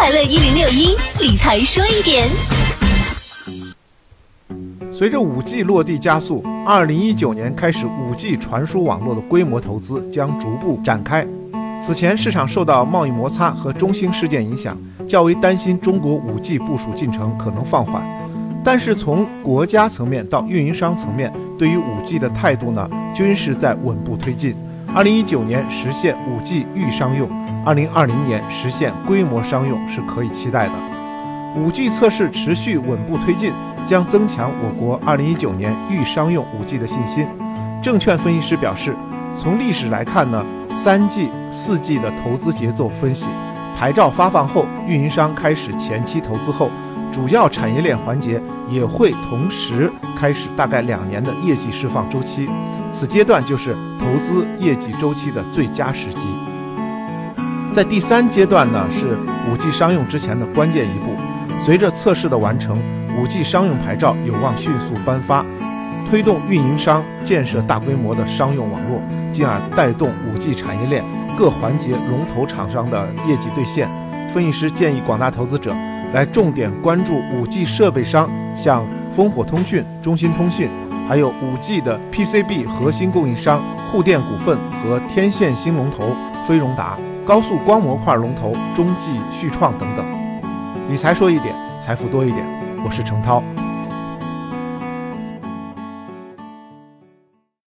快乐一零六一理财说一点。随着五 G 落地加速，二零一九年开始，五 G 传输网络的规模投资将逐步展开。此前市场受到贸易摩擦和中兴事件影响，较为担心中国五 G 部署进程可能放缓。但是从国家层面到运营商层面，对于五 G 的态度呢，均是在稳步推进。二零一九年实现五 G 预商用，二零二零年实现规模商用是可以期待的。五 G 测试持续稳步推进，将增强我国二零一九年预商用五 G 的信心。证券分析师表示，从历史来看呢，三 G、四 G 的投资节奏分析，牌照发放后，运营商开始前期投资后。主要产业链环节也会同时开始大概两年的业绩释放周期，此阶段就是投资业绩周期的最佳时机。在第三阶段呢，是五 G 商用之前的关键一步。随着测试的完成，五 G 商用牌照有望迅速颁发，推动运营商建设大规模的商用网络，进而带动五 G 产业链各环节龙头厂商的业绩兑现。分析师建议广大投资者。来重点关注五 G 设备商，像烽火通讯、中兴通讯，还有五 G 的 PCB 核心供应商沪电股份和天线新龙头飞荣达、高速光模块龙头中继续创等等。理财说一点，财富多一点。我是程涛。